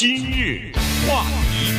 今日话题，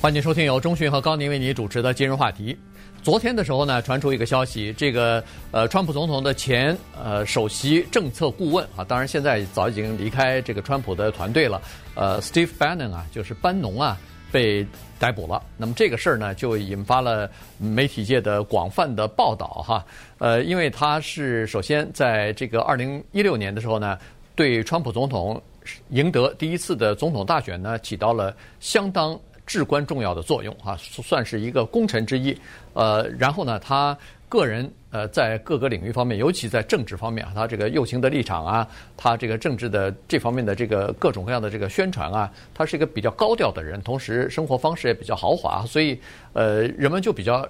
欢迎收听由中讯和高宁为你主持的今日话题。昨天的时候呢，传出一个消息，这个呃，川普总统的前呃首席政策顾问啊，当然现在早已经离开这个川普的团队了。呃，Steve Bannon 啊，就是班农啊，被逮捕了。那么这个事儿呢，就引发了媒体界的广泛的报道哈。呃，因为他是首先在这个二零一六年的时候呢，对川普总统赢得第一次的总统大选呢，起到了相当。至关重要的作用啊，算是一个功臣之一。呃，然后呢，他个人呃，在各个领域方面，尤其在政治方面啊，他这个右倾的立场啊，他这个政治的这方面的这个各种各样的这个宣传啊，他是一个比较高调的人，同时生活方式也比较豪华，所以呃，人们就比较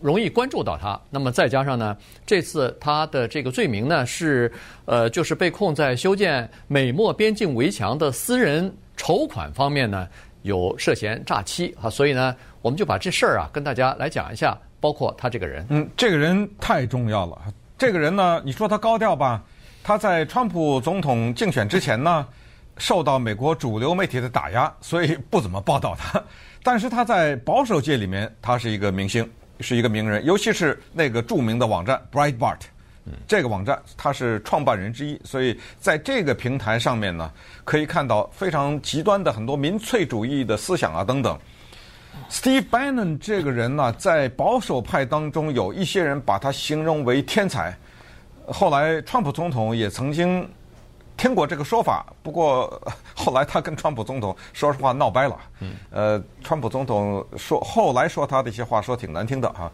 容易关注到他。那么再加上呢，这次他的这个罪名呢是呃，就是被控在修建美墨边境围墙的私人筹款方面呢。有涉嫌诈欺啊，所以呢，我们就把这事儿啊跟大家来讲一下，包括他这个人。嗯，这个人太重要了。这个人呢，你说他高调吧，他在川普总统竞选之前呢，受到美国主流媒体的打压，所以不怎么报道他。但是他在保守界里面，他是一个明星，是一个名人，尤其是那个著名的网站 Breitbart。这个网站他是创办人之一，所以在这个平台上面呢，可以看到非常极端的很多民粹主义的思想啊等等。Steve Bannon 这个人呢，在保守派当中有一些人把他形容为天才。后来川普总统也曾经听过这个说法，不过 后来他跟川普总统说实话闹掰了。呃，川普总统说后来说他的一些话说挺难听的哈，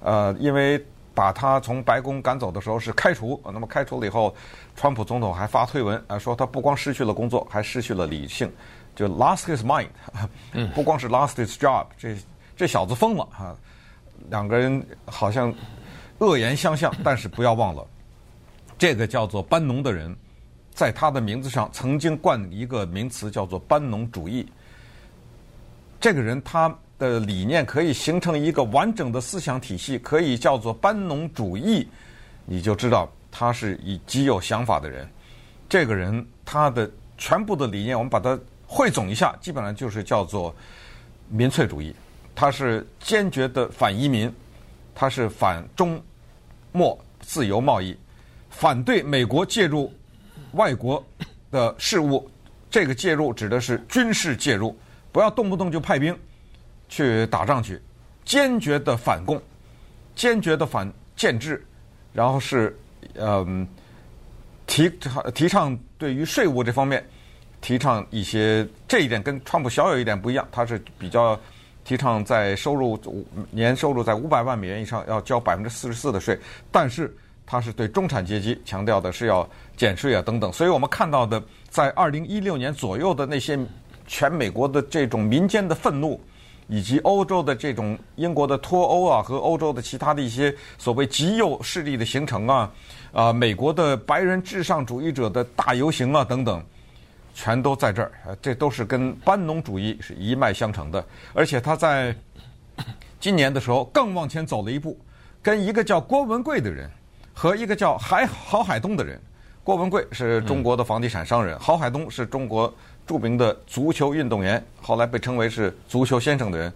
呃，因为。把他从白宫赶走的时候是开除，那么开除了以后，川普总统还发推文啊，说他不光失去了工作，还失去了理性，就 lost his mind，不光是 lost his job，这这小子疯了啊。两个人好像恶言相向，但是不要忘了，这个叫做班农的人，在他的名字上曾经冠一个名词叫做班农主义。这个人他。的理念可以形成一个完整的思想体系，可以叫做班农主义，你就知道他是以极有想法的人。这个人他的全部的理念，我们把它汇总一下，基本上就是叫做民粹主义。他是坚决的反移民，他是反中墨自由贸易，反对美国介入外国的事务。这个介入指的是军事介入，不要动不动就派兵。去打仗去，坚决的反共，坚决的反建制，然后是嗯提提倡对于税务这方面提倡一些，这一点跟川普小有一点不一样，他是比较提倡在收入年收入在五百万美元以上要交百分之四十四的税，但是他是对中产阶级强调的是要减税啊等等，所以我们看到的在二零一六年左右的那些全美国的这种民间的愤怒。以及欧洲的这种英国的脱欧啊，和欧洲的其他的一些所谓极右势力的形成啊，啊，美国的白人至上主义者的大游行啊等等，全都在这儿。这都是跟班农主义是一脉相承的。而且他在今年的时候更往前走了一步，跟一个叫郭文贵的人和一个叫海郝海东的人，郭文贵是中国的房地产商人，郝海东是中国。著名的足球运动员，后来被称为是“足球先生”的人，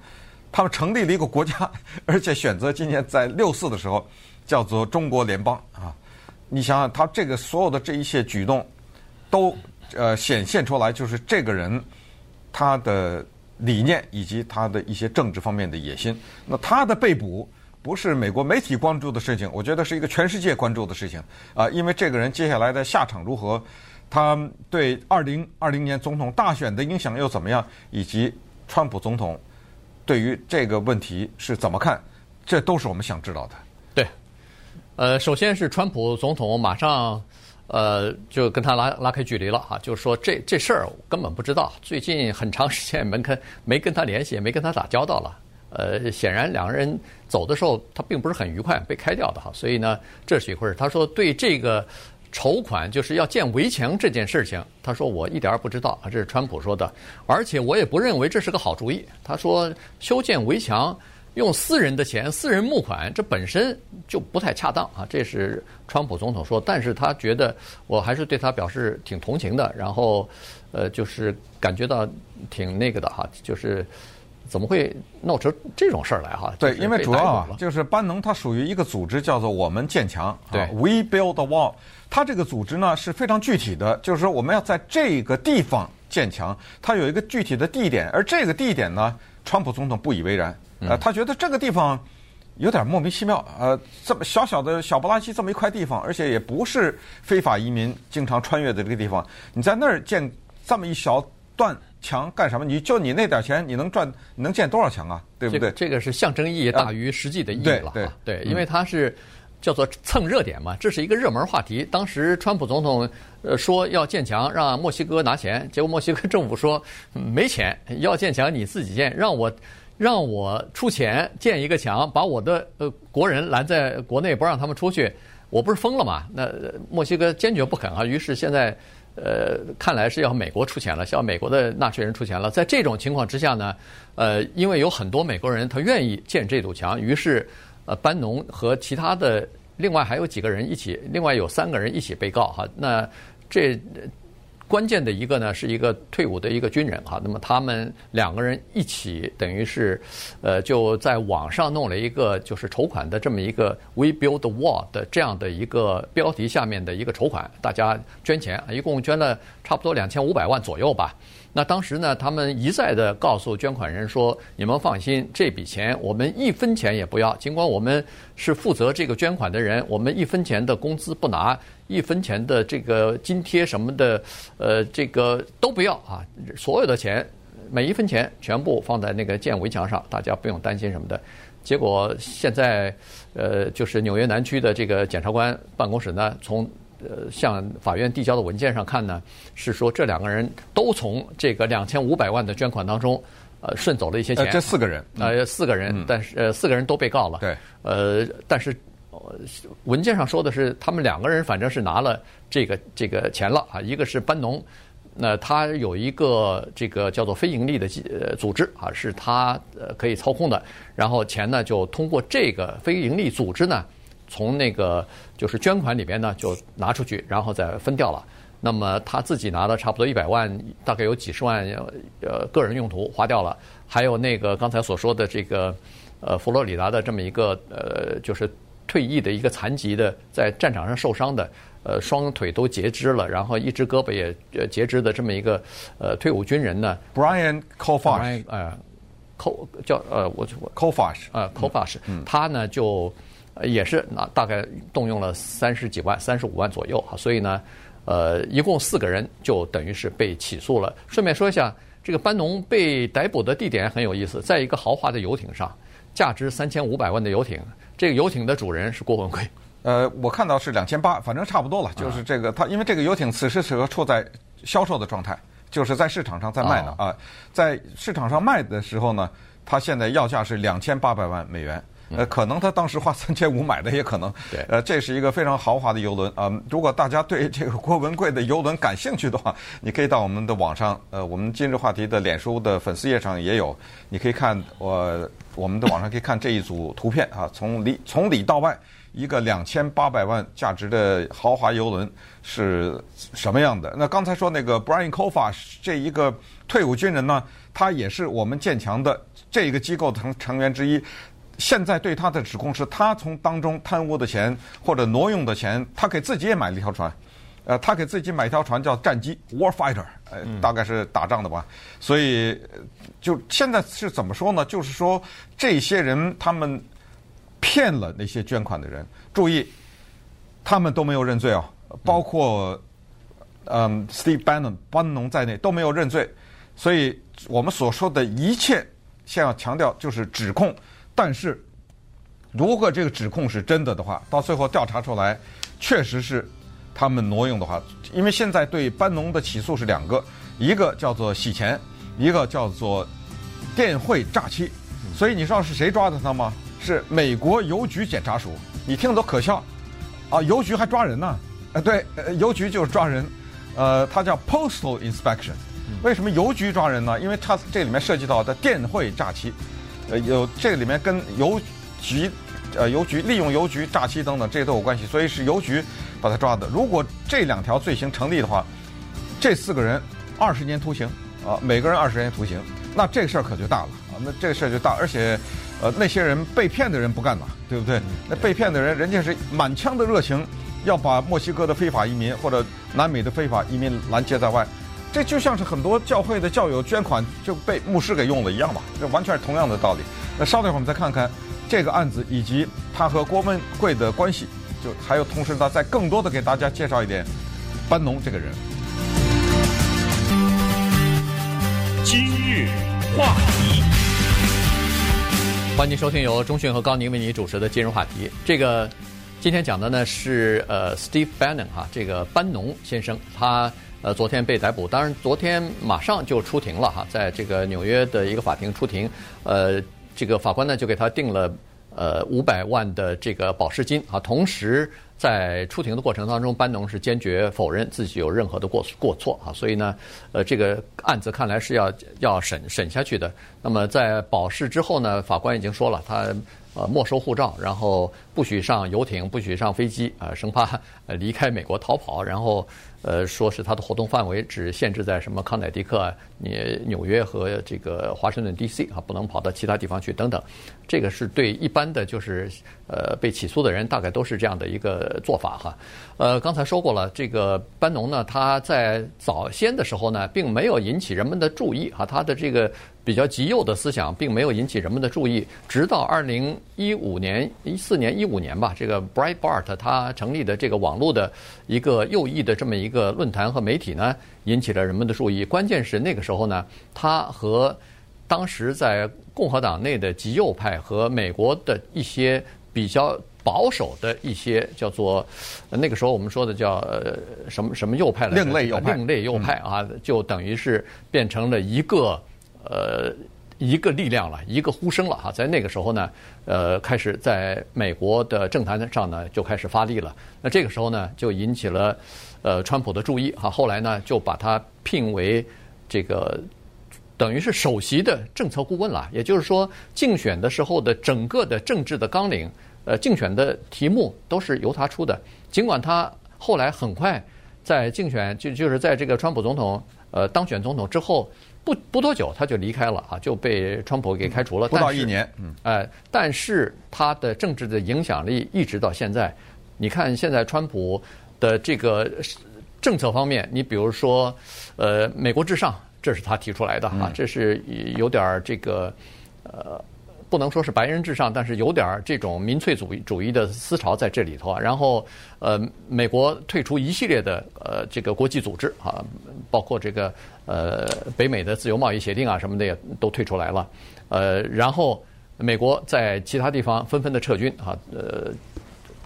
他们成立了一个国家，而且选择今年在六四的时候叫做中国联邦啊。你想想，他这个所有的这一切举动，都呃显现出来，就是这个人他的理念以及他的一些政治方面的野心。那他的被捕不是美国媒体关注的事情，我觉得是一个全世界关注的事情啊，因为这个人接下来的下场如何？他对二零二零年总统大选的影响又怎么样？以及川普总统对于这个问题是怎么看？这都是我们想知道的。对，呃，首先是川普总统马上呃就跟他拉拉开距离了哈，就是说这这事儿根本不知道，最近很长时间没跟没跟他联系，也没跟他打交道了。呃，显然两个人走的时候他并不是很愉快，被开掉的哈。所以呢，这是一回事。他说对这个。筹款就是要建围墙这件事情，他说我一点儿不知道啊，这是川普说的，而且我也不认为这是个好主意。他说修建围墙用私人的钱、私人募款，这本身就不太恰当啊。这是川普总统说，但是他觉得我还是对他表示挺同情的，然后呃，就是感觉到挺那个的哈，就是。怎么会闹出这种事儿来哈？对，因为主要啊，就是班农他属于一个组织，叫做“我们建墙”。对，We build the wall。他这个组织呢是非常具体的，就是说我们要在这个地方建墙，它有一个具体的地点，而这个地点呢，川普总统不以为然。呃，他觉得这个地方有点莫名其妙。呃，这么小小的小不拉几这么一块地方，而且也不是非法移民经常穿越的这个地方，你在那儿建这么一小段。墙干什么？你就你那点钱，你能赚？你能建多少墙啊？对不对？这个是象征意义大于实际的意义了。对对，因为它是叫做蹭热点嘛，这是一个热门话题。当时川普总统呃说要建墙，让墨西哥拿钱，结果墨西哥政府说没钱，要建墙你自己建，让我让我出钱建一个墙，把我的呃国人拦在国内不让他们出去，我不是疯了吗？那墨西哥坚决不肯啊。于是现在。呃，看来是要美国出钱了，是要美国的纳税人出钱了。在这种情况之下呢，呃，因为有很多美国人他愿意建这堵墙，于是呃，班农和其他的另外还有几个人一起，另外有三个人一起被告哈。那这。关键的一个呢，是一个退伍的一个军人哈，那么他们两个人一起，等于是，呃，就在网上弄了一个就是筹款的这么一个 “We Build the Wall” 的这样的一个标题下面的一个筹款，大家捐钱，一共捐了差不多两千五百万左右吧。那当时呢，他们一再的告诉捐款人说：“你们放心，这笔钱我们一分钱也不要。尽管我们是负责这个捐款的人，我们一分钱的工资不拿。”一分钱的这个津贴什么的，呃，这个都不要啊！所有的钱，每一分钱全部放在那个建围墙上，大家不用担心什么的。结果现在，呃，就是纽约南区的这个检察官办公室呢，从呃向法院递交的文件上看呢，是说这两个人都从这个两千五百万的捐款当中，呃，顺走了一些钱。这四个人，呃，四个人，但是呃，四个人都被告了。对，呃，但是。文件上说的是，他们两个人反正是拿了这个这个钱了啊。一个是班农，那他有一个这个叫做非盈利的呃组织啊，是他呃可以操控的。然后钱呢就通过这个非盈利组织呢，从那个就是捐款里边呢就拿出去，然后再分掉了。那么他自己拿了差不多一百万，大概有几十万呃个人用途花掉了。还有那个刚才所说的这个呃佛罗里达的这么一个呃就是。退役的一个残疾的，在战场上受伤的，呃，双腿都截肢了，然后一只胳膊也呃截肢的这么一个呃退伍军人呢，Brian Kofash，呃，Ko 叫呃我我 Kofash，呃 Kofash，他呢就也是那大概动用了三十几万、三十五万左右哈，所以呢，呃，一共四个人就等于是被起诉了。顺便说一下，这个班农被逮捕的地点很有意思，在一个豪华的游艇上，价值三千五百万的游艇。这个游艇的主人是郭文贵，呃，我看到是两千八，反正差不多了。就是这个，他因为这个游艇此时此刻处在销售的状态，就是在市场上在卖呢啊，在市场上卖的时候呢，他现在要价是两千八百万美元。呃，可能他当时花三千五买的也可能。对。呃，这是一个非常豪华的游轮啊。如果大家对这个郭文贵的游轮感兴趣的话，你可以到我们的网上，呃，我们今日话题的脸书的粉丝页上也有，你可以看我。我们的网上可以看这一组图片啊，从里从里到外，一个两千八百万价值的豪华游轮是什么样的？那刚才说那个 Brian Kofash 这一个退伍军人呢，他也是我们建强的这个机构成成员之一。现在对他的指控是他从当中贪污的钱或者挪用的钱，他给自己也买了一条船。呃，他给自己买一条船叫战机 Warfighter，呃，大概是打仗的吧。所以，就现在是怎么说呢？就是说，这些人他们骗了那些捐款的人。注意，他们都没有认罪哦，包括嗯，Steve Bannon 班农在内都没有认罪。所以我们所说的一切，先要强调就是指控。但是，如果这个指控是真的的话，到最后调查出来，确实是。他们挪用的话，因为现在对班农的起诉是两个，一个叫做洗钱，一个叫做电汇诈欺。所以你知道是谁抓的他吗？是美国邮局检查署。你听着都可笑，啊，邮局还抓人呢？呃，对，邮局就是抓人。呃，它叫 Postal Inspection。为什么邮局抓人呢？因为它这里面涉及到的电汇诈欺。呃，有这里面跟邮局，呃，邮局利用邮局诈欺等等，这些都有关系，所以是邮局把他抓的。如果这两条罪行成立的话，这四个人二十年徒刑啊，每个人二十年徒刑，那这个事儿可就大了啊，那这个事儿就大，而且，呃，那些人被骗的人不干了，对不对？那被骗的人，人家是满腔的热情，要把墨西哥的非法移民或者南美的非法移民拦截在外。这就像是很多教会的教友捐款就被牧师给用了一样嘛，这完全是同样的道理。那稍等一会儿我们再看看这个案子以及他和郭文贵的关系，就还有同时呢，再更多的给大家介绍一点班农这个人。今日话题，欢迎收听由中讯和高宁为你主持的今日话题。这个今天讲的呢是呃 Steve Bannon 哈，这个班农先生他。呃，昨天被逮捕，当然昨天马上就出庭了哈，在这个纽约的一个法庭出庭，呃，这个法官呢就给他定了呃五百万的这个保释金啊，同时在出庭的过程当中，班农是坚决否认自己有任何的过过错啊，所以呢，呃，这个案子看来是要要审审下去的。那么在保释之后呢，法官已经说了，他呃没收护照，然后不许上游艇，不许上飞机啊，生怕离开美国逃跑，然后。呃，说是他的活动范围只限制在什么康乃狄克、你纽约和这个华盛顿 D.C. 啊，不能跑到其他地方去等等。这个是对一般的就是呃被起诉的人，大概都是这样的一个做法哈。呃，刚才说过了，这个班农呢，他在早先的时候呢，并没有引起人们的注意哈，他的这个。比较极右的思想并没有引起人们的注意，直到二零一五年、一四年、一五年吧，这个 Breitbart 他成立的这个网络的一个右翼的这么一个论坛和媒体呢，引起了人们的注意。关键是那个时候呢，他和当时在共和党内的极右派和美国的一些比较保守的一些叫做那个时候我们说的叫呃什么什么右派来另类右派，另类右派啊，就等于是变成了一个。呃，一个力量了，一个呼声了哈，在那个时候呢，呃，开始在美国的政坛上呢就开始发力了。那这个时候呢，就引起了呃川普的注意哈。后来呢，就把他聘为这个等于是首席的政策顾问了。也就是说，竞选的时候的整个的政治的纲领，呃，竞选的题目都是由他出的。尽管他后来很快在竞选就就是在这个川普总统呃当选总统之后。不不多久他就离开了啊，就被川普给开除了。不到一年，嗯，哎，但是他的政治的影响力一直到现在。你看现在川普的这个政策方面，你比如说，呃，美国至上，这是他提出来的啊，这是有点这个呃。不能说是白人至上，但是有点儿这种民粹主义主义的思潮在这里头啊。然后，呃，美国退出一系列的呃这个国际组织啊，包括这个呃北美的自由贸易协定啊什么的也都退出来了。呃，然后美国在其他地方纷纷的撤军啊，呃，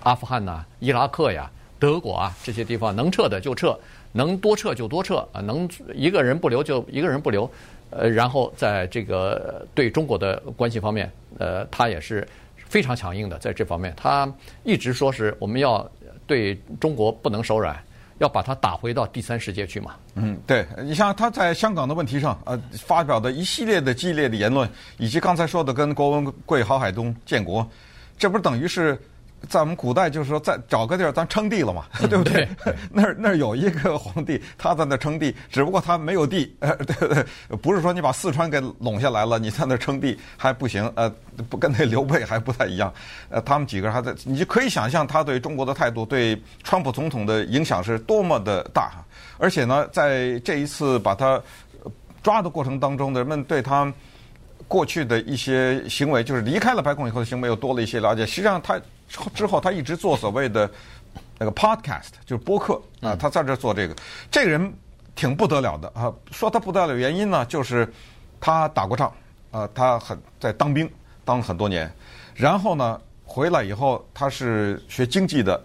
阿富汗呐、伊拉克呀、德国啊这些地方能撤的就撤，能多撤就多撤啊，能一个人不留就一个人不留。呃，然后在这个对中国的关系方面，呃，他也是非常强硬的，在这方面，他一直说是我们要对中国不能手软，要把它打回到第三世界去嘛。嗯，对，你像他在香港的问题上，呃，发表的一系列的激烈的言论，以及刚才说的跟郭文贵、郝海东建国，这不是等于是？在我们古代，就是说，在找个地儿，咱称帝了嘛，对不对？对 那儿那儿有一个皇帝，他在那称帝，只不过他没有地，呃，对不对？不是说你把四川给拢下来了，你在那儿称帝还不行，呃，不跟那刘备还不太一样，呃，他们几个人还在，你就可以想象他对中国的态度，对川普总统的影响是多么的大。而且呢，在这一次把他抓的过程当中，人们对他过去的一些行为，就是离开了白宫以后的行为，又多了一些了解。实际上他。之后，他一直做所谓的那个 podcast，就是播客啊，他在这做这个。这个人挺不得了的啊，说他不得了的原因呢，就是他打过仗啊，他很在当兵当了很多年，然后呢回来以后他是学经济的，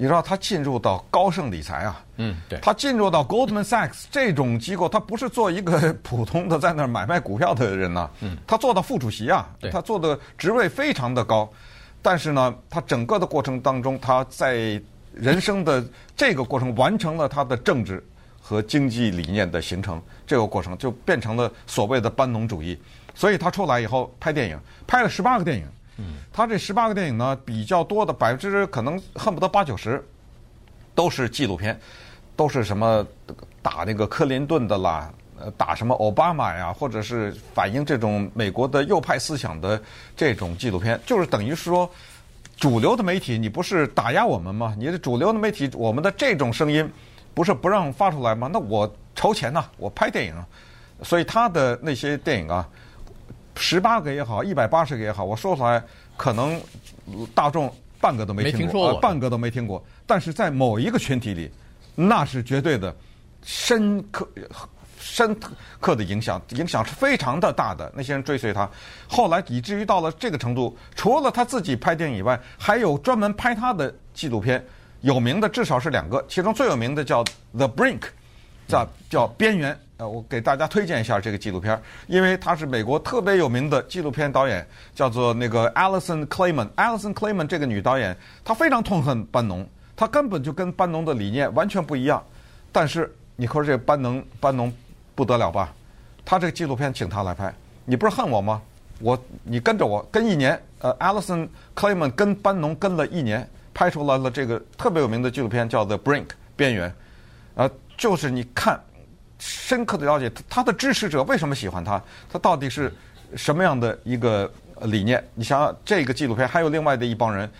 你知道他进入到高盛理财啊，嗯，对，他进入到 Goldman Sachs 这种机构，他不是做一个普通的在那儿买卖股票的人呐，嗯，他做到副主席啊，他做的职位非常的高。但是呢，他整个的过程当中，他在人生的这个过程完成了他的政治和经济理念的形成，这个过程就变成了所谓的班农主义。所以他出来以后拍电影，拍了十八个电影。嗯，他这十八个电影呢，比较多的百分之可能恨不得八九十，都是纪录片，都是什么打那个克林顿的啦，呃，打什么奥巴马呀，或者是反映这种美国的右派思想的这种纪录片，就是等于是说。主流的媒体，你不是打压我们吗？你的主流的媒体，我们的这种声音，不是不让发出来吗？那我筹钱呐，我拍电影啊，所以他的那些电影啊，十八个也好，一百八十个也好，我说出来可能大众半个都没听过，呃，半个都没听过。但是在某一个群体里，那是绝对的深刻。深刻的影响，影响是非常的大的。那些人追随他，后来以至于到了这个程度，除了他自己拍电影以外，还有专门拍他的纪录片。有名的至少是两个，其中最有名的叫《The Brink》，叫叫边缘。呃，我给大家推荐一下这个纪录片，因为他是美国特别有名的纪录片导演，叫做那个 Alison Klayman。Alison Klayman 这个女导演，她非常痛恨班农，她根本就跟班农的理念完全不一样。但是你说这个班农，班农。不得了吧？他这个纪录片请他来拍，你不是恨我吗？我你跟着我跟一年，呃，Alison Klayman 跟班农跟了一年，拍出来了这个特别有名的纪录片，叫《The Brink》边缘，呃，就是你看，深刻的了解他的支持者为什么喜欢他，他到底是什么样的一个理念？你想想这个纪录片还有另外的一帮人。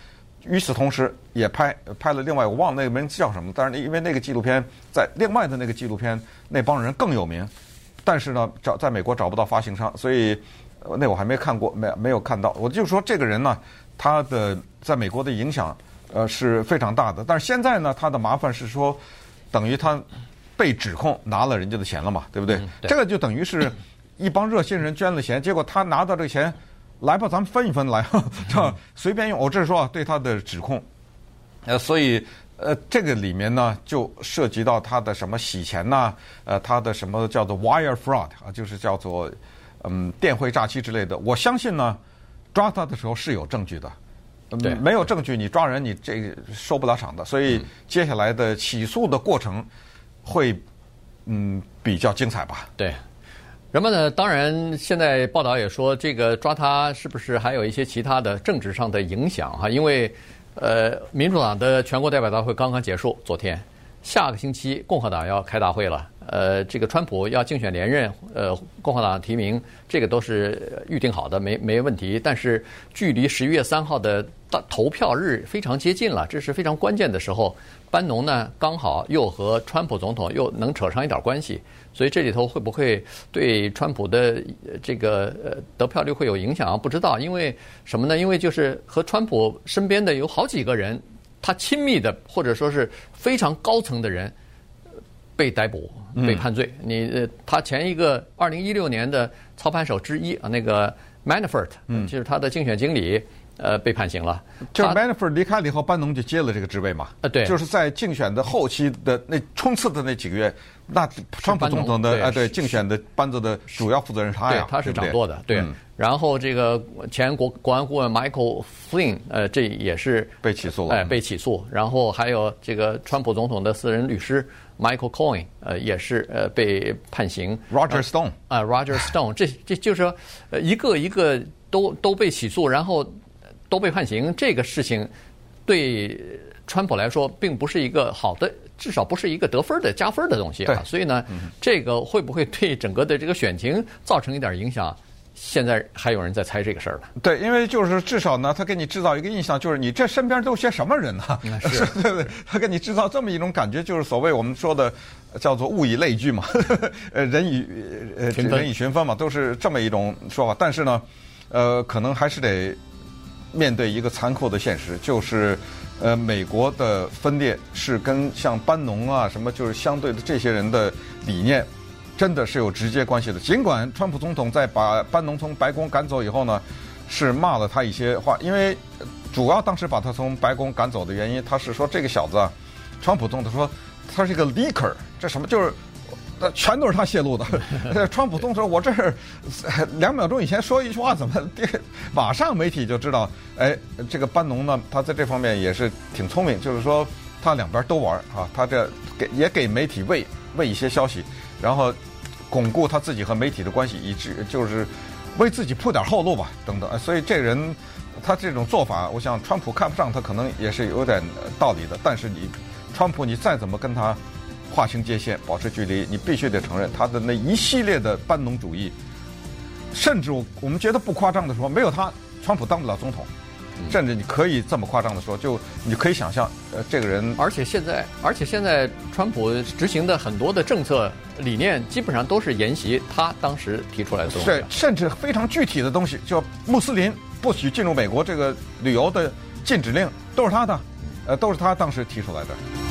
与此同时，也拍拍了另外，我忘了那个名字叫什么。但是因为那个纪录片在另外的那个纪录片那帮人更有名，但是呢，找在美国找不到发行商，所以那我还没看过，没没有看到。我就说这个人呢，他的在美国的影响呃是非常大的。但是现在呢，他的麻烦是说，等于他被指控拿了人家的钱了嘛，对不对？嗯、对这个就等于是 一帮热心人捐了钱，结果他拿到这个钱。来吧，咱们分一分来，这随便用。我这是说对他的指控，呃，所以呃，这个里面呢，就涉及到他的什么洗钱呐，呃，他的什么叫做 wire fraud 啊，就是叫做嗯电汇诈欺之类的。我相信呢，抓他的时候是有证据的，对，没有证据你抓人你这个收不了场的。所以接下来的起诉的过程会嗯比较精彩吧？对。人们呢？当然，现在报道也说，这个抓他是不是还有一些其他的政治上的影响哈？因为，呃，民主党的全国代表大会刚刚结束，昨天，下个星期共和党要开大会了。呃，这个川普要竞选连任，呃，共和党提名，这个都是预定好的，没没问题。但是，距离十一月三号的大投票日非常接近了，这是非常关键的时候。班农呢，刚好又和川普总统又能扯上一点关系。所以这里头会不会对川普的这个呃得票率会有影响啊？不知道，因为什么呢？因为就是和川普身边的有好几个人，他亲密的或者说是非常高层的人被逮捕、被判罪。嗯、你呃，他前一个二零一六年的操盘手之一啊，那个 Manafort，嗯，就是他的竞选经理。呃，被判刑了。就是 Manafort 离开了以后，班农就接了这个职位嘛。呃，对，就是在竞选的后期的那冲刺的那几个月，那川普总统的啊，对，竞选的班子的主要负责人是他呀，对，他是掌舵的，对。然后这个前国国安顾问 Michael Flynn，呃，这也是被起诉了，哎，被起诉。然后还有这个川普总统的私人律师 Michael Cohen，呃，也是呃被判刑。Roger Stone，啊，Roger Stone，这这就是说，呃，一个一个都都被起诉，然后。都被判刑，这个事情对川普来说并不是一个好的，至少不是一个得分的加分的东西啊。所以呢，这个会不会对整个的这个选情造成一点影响？现在还有人在猜这个事儿呢。对，因为就是至少呢，他给你制造一个印象，就是你这身边都些什么人呢？是，对对，他给你制造这么一种感觉，就是所谓我们说的叫做物以类聚嘛，呃，人以呃人以群分嘛，都是这么一种说法。但是呢，呃，可能还是得。面对一个残酷的现实，就是，呃，美国的分裂是跟像班农啊什么，就是相对的这些人的理念，真的是有直接关系的。尽管川普总统在把班农从白宫赶走以后呢，是骂了他一些话，因为主要当时把他从白宫赶走的原因，他是说这个小子啊，川普总统说他是一个 leaker，这什么就是。那全都是他泄露的。川普动手：“我这是两秒钟以前说一句话，怎么 马上媒体就知道？哎，这个班农呢，他在这方面也是挺聪明，就是说他两边都玩啊。他这给也给媒体喂喂一些消息，然后巩固他自己和媒体的关系，以致就是为自己铺点后路吧，等等。所以这人他这种做法，我想川普看不上他，可能也是有点道理的。但是你川普，你再怎么跟他划清界限、保持距离，你必须得承认他的那一系列的班农主义，甚至我我们觉得不夸张的说，没有他，川普当不了总统。甚至你可以这么夸张的说，就你可以想象，呃，这个人，而且现在，而且现在，川普执行的很多的政策理念，基本上都是沿袭他当时提出来的东西。对，甚至非常具体的东西，就穆斯林不许进入美国这个旅游的禁止令，都是他的，呃，都是他当时提出来的。